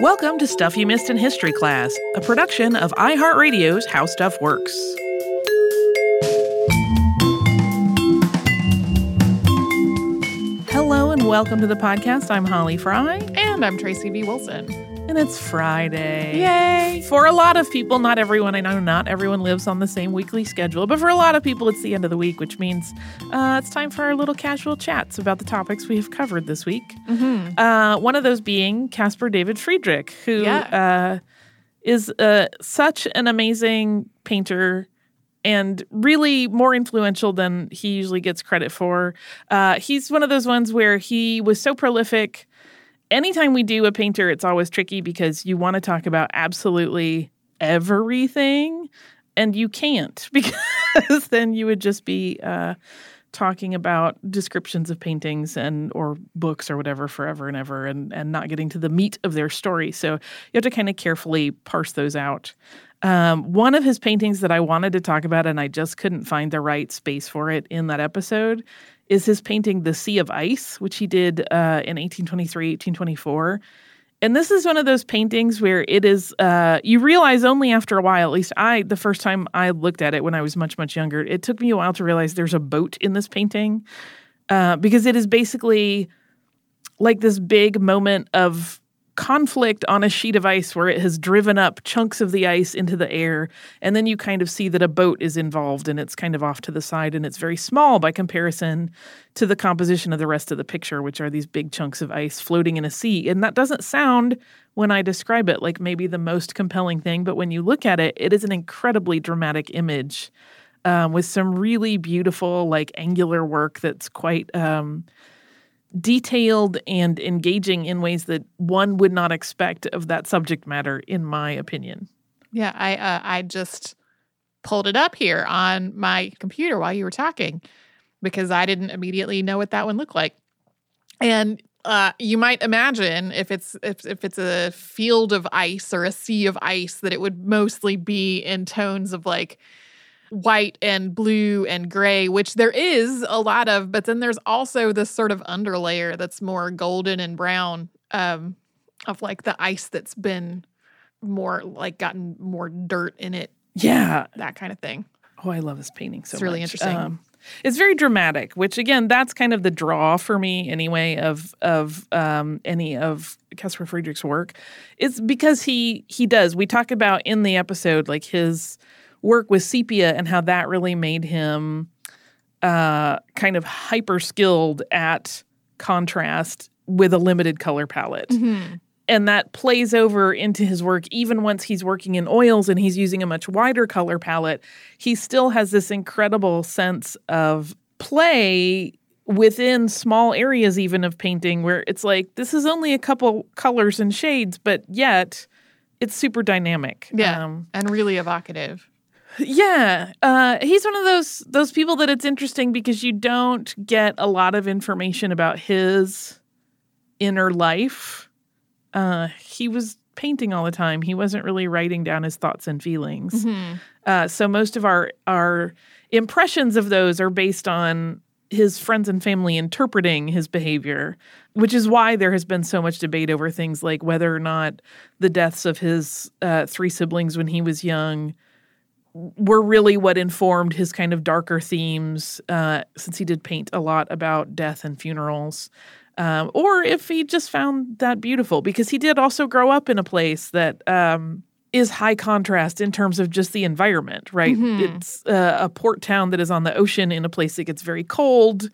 Welcome to Stuff You Missed in History Class, a production of iHeartRadio's How Stuff Works. Hello and welcome to the podcast. I'm Holly Fry. And I'm Tracy V. Wilson. And it's Friday. Yay! For a lot of people, not everyone, I know not everyone lives on the same weekly schedule, but for a lot of people, it's the end of the week, which means uh, it's time for our little casual chats about the topics we have covered this week. Mm-hmm. Uh, one of those being Caspar David Friedrich, who Yeah. uh, is uh, such an amazing painter and really more influential than he usually gets credit for. Uh, he's one of those ones where he was so prolific. Anytime we do a painter, it's always tricky because you want to talk about absolutely everything, and you can't because then you would just be uh, talking about descriptions of paintings and or books or whatever forever and ever, and and not getting to the meat of their story. So you have to kind of carefully parse those out. Um, one of his paintings that I wanted to talk about, and I just couldn't find the right space for it in that episode, is his painting The Sea of Ice, which he did uh, in 1823, 1824. And this is one of those paintings where it is, uh, you realize only after a while, at least I, the first time I looked at it when I was much, much younger, it took me a while to realize there's a boat in this painting uh, because it is basically like this big moment of conflict on a sheet of ice where it has driven up chunks of the ice into the air and then you kind of see that a boat is involved and it's kind of off to the side and it's very small by comparison to the composition of the rest of the picture which are these big chunks of ice floating in a sea. And that doesn't sound when i describe it like maybe the most compelling thing but when you look at it it is an incredibly dramatic image um, with some really beautiful like angular work that's quite um, detailed and engaging in ways that one would not expect of that subject matter, in my opinion. Yeah, I uh, I just pulled it up here on my computer while you were talking because I didn't immediately know what that one looked like. And uh, you might imagine if it's if if it's a field of ice or a sea of ice that it would mostly be in tones of like white and blue and gray, which there is a lot of, but then there's also this sort of underlayer that's more golden and brown um, of like the ice that's been more like gotten more dirt in it, Yeah. that kind of thing. Oh, I love this painting so It's really much. interesting. it's very dramatic, which again, that's kind of the draw for me anyway of of um, any of Caspar Friedrich's work. It's because he he does. We talk about in the episode like his work with sepia and how that really made him uh, kind of hyper skilled at contrast with a limited color palette. And that plays over into his work even once he's working in oils and he's using a much wider color palette. He still has this incredible sense of play within small areas, even of painting, where it's like, this is only a couple colors and shades, but yet it's super dynamic. Yeah. Um, and really evocative. Yeah, uh, he's one of those those people that it's interesting because you don't get a lot of information about his inner life. Uh, he was painting all the time. He wasn't really writing down his thoughts and feelings. Uh, so most of our our impressions of those are based on his friends and family interpreting his behavior, which is why there has been so much debate over things like whether or not the deaths of his uh, three siblings when he was young were really what informed his kind of darker themes, uh, since he did paint a lot about death and funerals. Um, or if he just found that beautiful, because he did also grow up in a place that um, is high contrast in terms of just the environment, right? It's uh, a port town that is on the ocean in a place that gets very cold.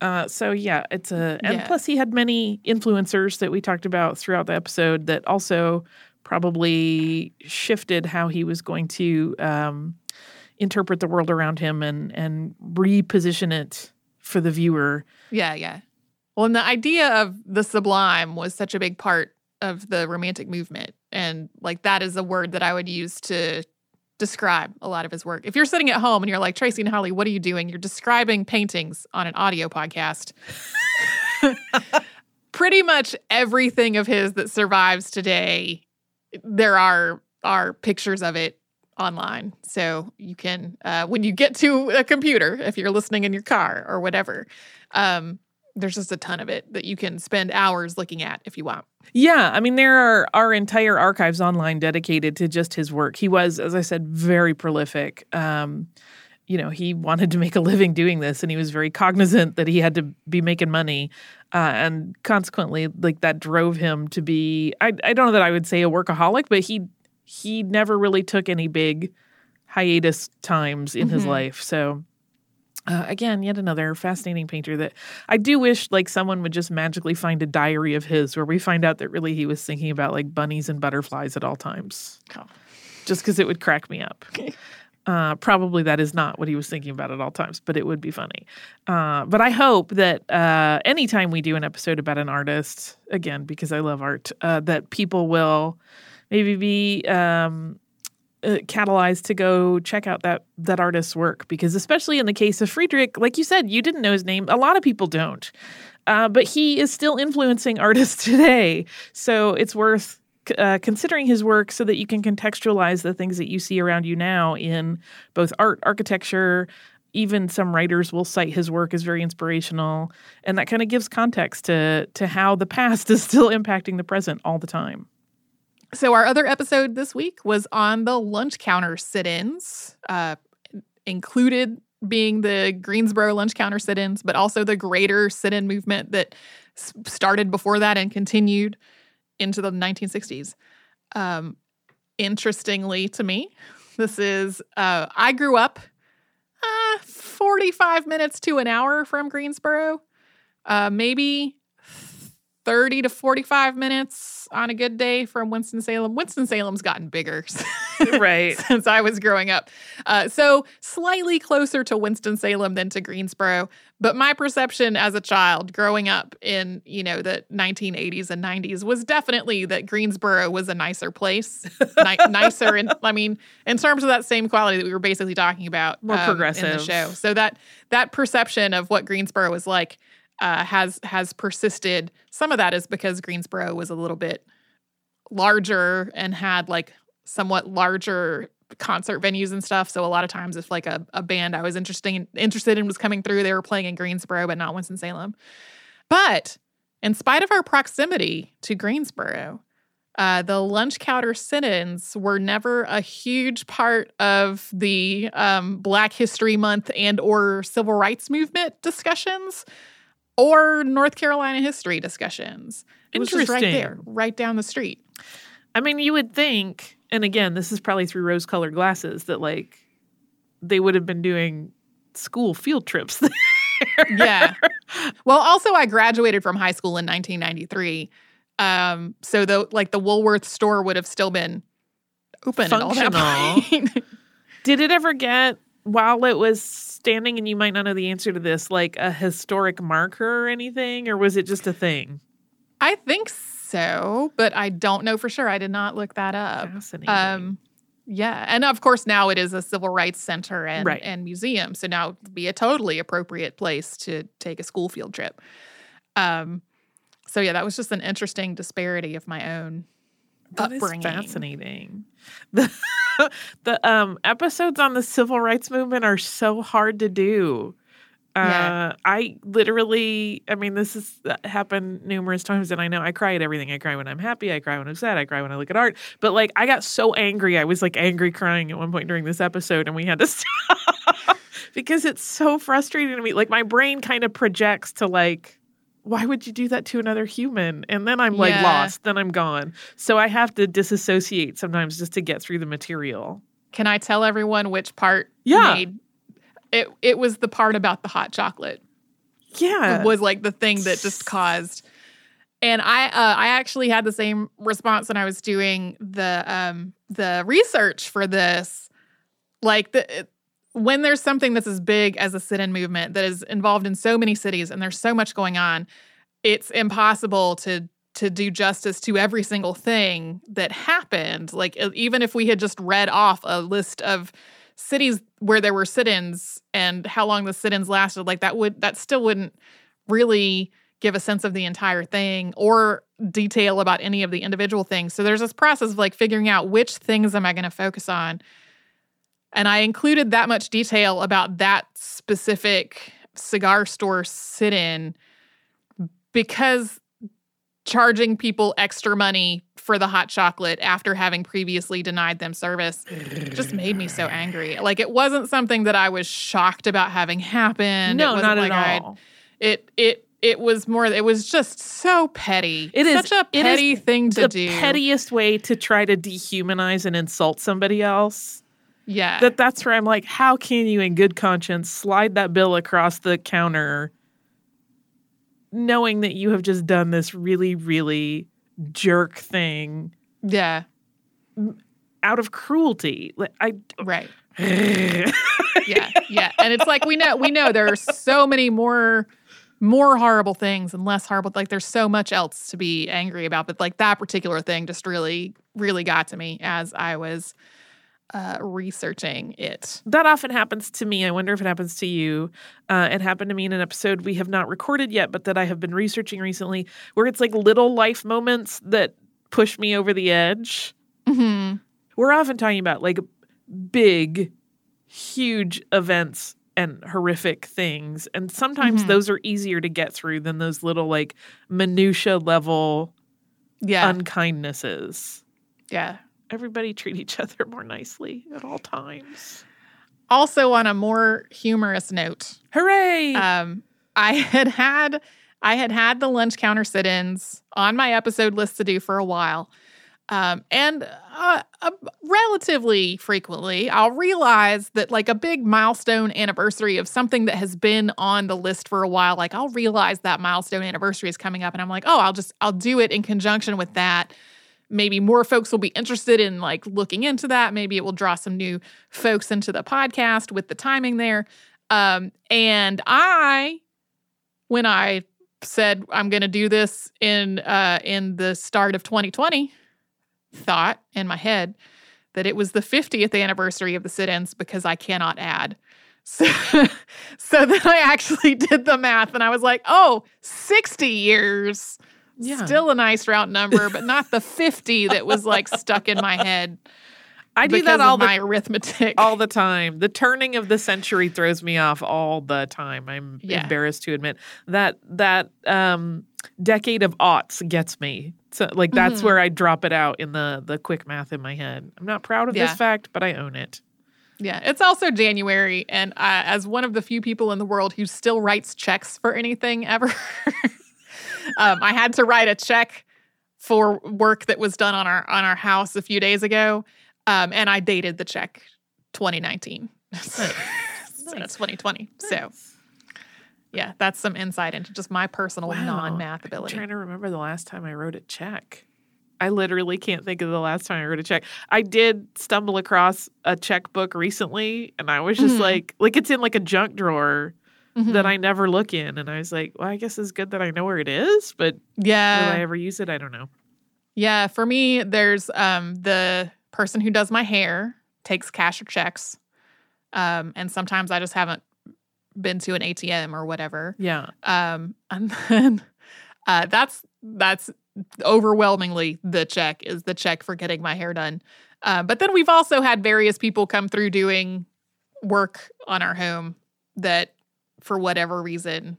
Uh, so yeah, it's a and Yeah. plus he had many influencers that we talked about throughout the episode that also probably shifted how he was going to um, interpret the world around him and and reposition it for the viewer. Yeah, yeah. Well, and the idea of the sublime was such a big part of the romantic movement. And like that is a word that I would use to describe a lot of his work. If you're sitting at home and you're like, Tracy and Holly, what are you doing? You're describing paintings on an audio podcast. Pretty much everything of his that survives today, there are are pictures of it online. So you can uh, when you get to a computer, if you're listening in your car or whatever, um, there's just a ton of it that you can spend hours looking at if you want. Yeah, I mean there are our entire archives online dedicated to just his work. He was, as I said, very prolific. Um, you know, he wanted to make a living doing this, and he was very cognizant that he had to be making money, uh, and consequently, like that drove him to be. I I don't know that I would say a workaholic, but he he never really took any big hiatus times in mm-hmm. his life. So uh, again, yet another fascinating painter that I do wish like someone would just magically find a diary of his where we find out that really he was thinking about like bunnies and butterflies at all times. Oh. Just because it would crack me up. Uh, probably that is not what he was thinking about at all times, but it would be funny. Uh, but I hope that uh, anytime we do an episode about an artist, again, because I love art, uh, that people will maybe be um, uh, catalyzed to go check out that that artist's work because especially in the case of Friedrich, like you said, you didn't know his name. A lot of people don't, uh, but he is still influencing artists today. So it's worth uh, considering his work so that you can contextualize the things that you see around you now in both art, architecture. Even some writers will cite his work as very inspirational, and that kind of gives context to to how the past is still impacting the present all the time. So, our other episode this week was on the lunch counter sit ins, uh, included being the Greensboro lunch counter sit ins, but also the greater sit in movement that started before that and continued into the 1960s. Um, interestingly to me, this is, uh, I grew up uh, 45 minutes to an hour from Greensboro, uh, maybe 30 to 45 minutes on a good day from Winston-Salem. Winston-Salem's gotten bigger right since I was growing up. Uh, so slightly closer to Winston-Salem than to Greensboro. But my perception as a child growing up in, you know, the 1980s and 90s was definitely that Greensboro was a nicer place. Ni- nicer and I mean, in terms of that same quality that we were basically talking about more um, progressive in the show. So that that perception of what Greensboro was like uh, has has persisted. Some of that is because Greensboro was a little bit larger and had like somewhat larger concert venues and stuff. So a lot of times, if like a, a band I was interested in, interested in was coming through, they were playing in Greensboro, but not Winston Salem. But in spite of our proximity to Greensboro, uh, the lunch counter sit-ins were never a huge part of the um, Black History Month and or civil rights movement discussions or North Carolina history discussions. It was just right there, right down the street. I mean, you would think, and again, this is probably through rose colored glasses, that like they would have been doing school field trips there. yeah. Well, also, I graduated from high school in 1993. Um, so the like the Woolworth store would have still been open Functional. Did it ever get while it was standing and you might not know the answer to this like a historic marker or anything or was it just a thing i think so but i don't know for sure i did not look that up Fascinating. Um, yeah and of course now it is a civil rights center and, right. and museum so now it'd be a totally appropriate place to take a school field trip um so yeah that was just an interesting disparity of my own that upbringing. is fascinating the the um, episodes on the civil rights movement are so hard to do. Uh, yeah. I literally, I mean, this has uh, happened numerous times, and I know I cry at everything. I cry when I'm happy. I cry when I'm sad. I cry when I look at art. But like, I got so angry. I was like angry crying at one point during this episode, and we had to stop because it's so frustrating to me. Like, my brain kind of projects to like why would you do that to another human? And then I'm like yeah. lost, then I'm gone. So I have to disassociate sometimes just to get through the material. Can I tell everyone which part yeah. made it it was the part about the hot chocolate. Yeah. It was like the thing that just caused and I uh, I actually had the same response when I was doing the um the research for this. Like the when there's something that's as big as a sit in movement that is involved in so many cities and there's so much going on, it's impossible to to do justice to every single thing that happened. Like even if we had just read off a list of cities where there were sit-ins and how long the sit-ins lasted, like that would that still wouldn't really give a sense of the entire thing or detail about any of the individual things. So there's this process of like figuring out which things am I going to focus on and I included that much detail about that specific cigar store sit in because charging people extra money for the hot chocolate after having previously denied them service just made me so angry. Like it wasn't something that I was shocked about having happen. no, not like at I'd- all. It it it was more. It was just so petty. It is- such a petty thing to the do. pettiest way to try to dehumanize and insult somebody else. Yeah. That that's where I'm like, how can you, in good conscience, slide that bill across the counter, knowing that you have just done this really, really jerk thing yeah. out of cruelty? Like, I. Right. yeah yeah and it's like we know we know there are so many more more horrible things and less horrible like there's so much else to be angry about but like that particular thing just really really got to me as i was uh researching it That often happens to me. I wonder if it happens to you. Uh, it happened to me in an episode we have not recorded yet, but that I have been researching recently, where it's like little life moments that push me over the edge. mm-hmm. We're often talking about like big, huge events and horrific things, and sometimes Mhm. those are easier to get through than those little like minutia level yeah unkindnesses. yeah Everybody treat each other more nicely at all times. also on a more humorous note Hooray! um i had had i had had the lunch counter sit-ins on my episode list to do for a while um, and uh, uh, relatively frequently i'll realize that like a big milestone anniversary of something that has been on the list for a while like i'll realize that milestone anniversary is coming up and i'm like oh i'll just i'll do it in conjunction with that maybe more folks will be interested in like looking into that maybe it will draw some new folks into the podcast with the timing there um, and I, when I said I'm going to do this in uh, in the start of 2020, thought in my head that it was the 50th anniversary of the sit-ins because I cannot add. So, so then I actually did the math and I was like, oh, 60 years. Yeah. Still a nice round number, but not the 50 that was like stuck in my head. I do that all the my arithmetic. all the time. The turning of the century throws me off all the time. I'm Yeah. embarrassed to admit that that um, decade of aughts gets me. So like that's Mhm. where I drop it out in the the quick math in my head. I'm not proud of Yeah. this fact, but I own it. Yeah, it's also January, and uh, as one of the few people in the world who still writes checks for anything ever, um, I had to write a check for work that was done on our on our house a few days ago, um, and I dated the check 2019 instead of Nice. 2020. So yeah, that's some insight into just my personal Wow. non-math ability. I'm trying to remember the last time I wrote a check. I literally can't think of the last time I wrote a check. I did stumble across a checkbook recently, and I was just Mhm. like, like it's in like a junk drawer Mhm. that I never look in, and I was like, well, I guess it's good that I know where it is, but yeah, will I ever use it? I don't know. Yeah, for me, there's um the person who does my hair takes cash or checks. Um, and sometimes I just haven't been to an ATM or whatever. Yeah, Um, and then uh that's that's overwhelmingly the check is the check for getting my hair done. Uh, but then we've also had various people come through doing work on our home that for whatever reason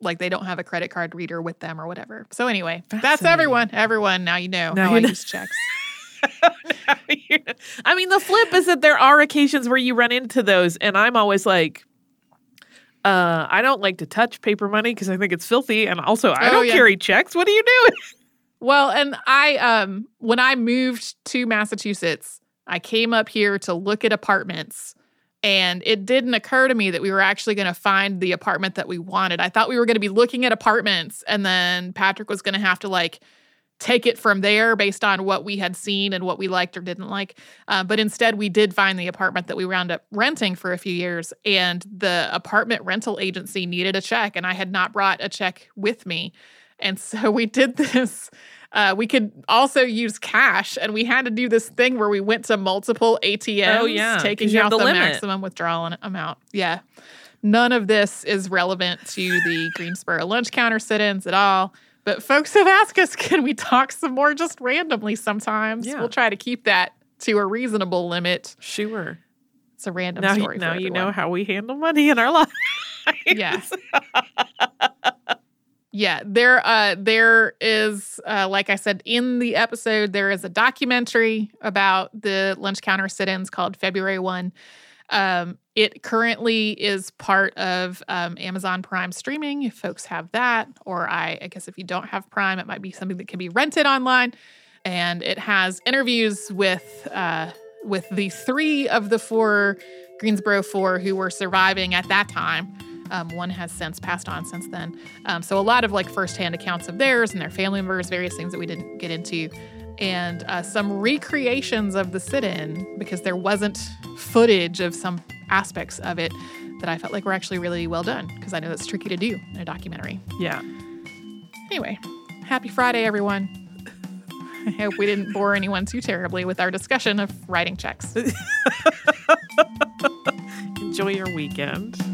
like they don't have a credit card reader with them or whatever. So anyway, that's everyone. Everyone now you know Now how I know. use checks. I mean, the flip is that there are occasions where you run into those, and I'm always like, uh, I don't like to touch paper money because I think it's filthy, and also I Oh, don't yeah. carry checks. What are you doing? Well, and I um when I moved to Massachusetts, I came up here to look at apartments and it didn't occur to me that we were actually going to find the apartment that we wanted. I thought we were going to be looking at apartments and then Patrick was going to have to like take it from there based on what we had seen and what we liked or didn't like. Uh, but instead, we did find the apartment that we wound up renting for a few years, and the apartment rental agency needed a check, and I had not brought a check with me. And so we did this. Uh, we could also use cash, and we had to do this thing where we went to multiple ATMs, Oh, yeah, taking out the the, maximum withdrawal amount. Yeah. None of this is relevant to the Greensboro lunch counter sit ins at all. But folks have asked us, can we talk some more just randomly sometimes? Yeah. We'll try to keep that to a reasonable limit. Sure. It's a random Now, story. now you know how we handle money in our lives. Yeah. Yeah, there uh there is uh like I said in the episode there is a documentary about the lunch counter sit-ins called February 1. Um it currently is part of um, Amazon Prime streaming if folks have that or I I guess if you don't have Prime it might be something that can be rented online and it has interviews with uh with the 3 of the 4 Greensboro 4 who were surviving at that time. Um, one has since passed on since then. Um, so a lot of like firsthand accounts of theirs and their family members, various things that we didn't get into, and uh, some recreations of the sit-in because there wasn't footage of some aspects of it that I felt like were actually really well done because I know that's tricky to do in a documentary. Yeah. Anyway, happy Friday, everyone. I hope we didn't bore anyone too terribly with our discussion of writing checks. Enjoy your weekend.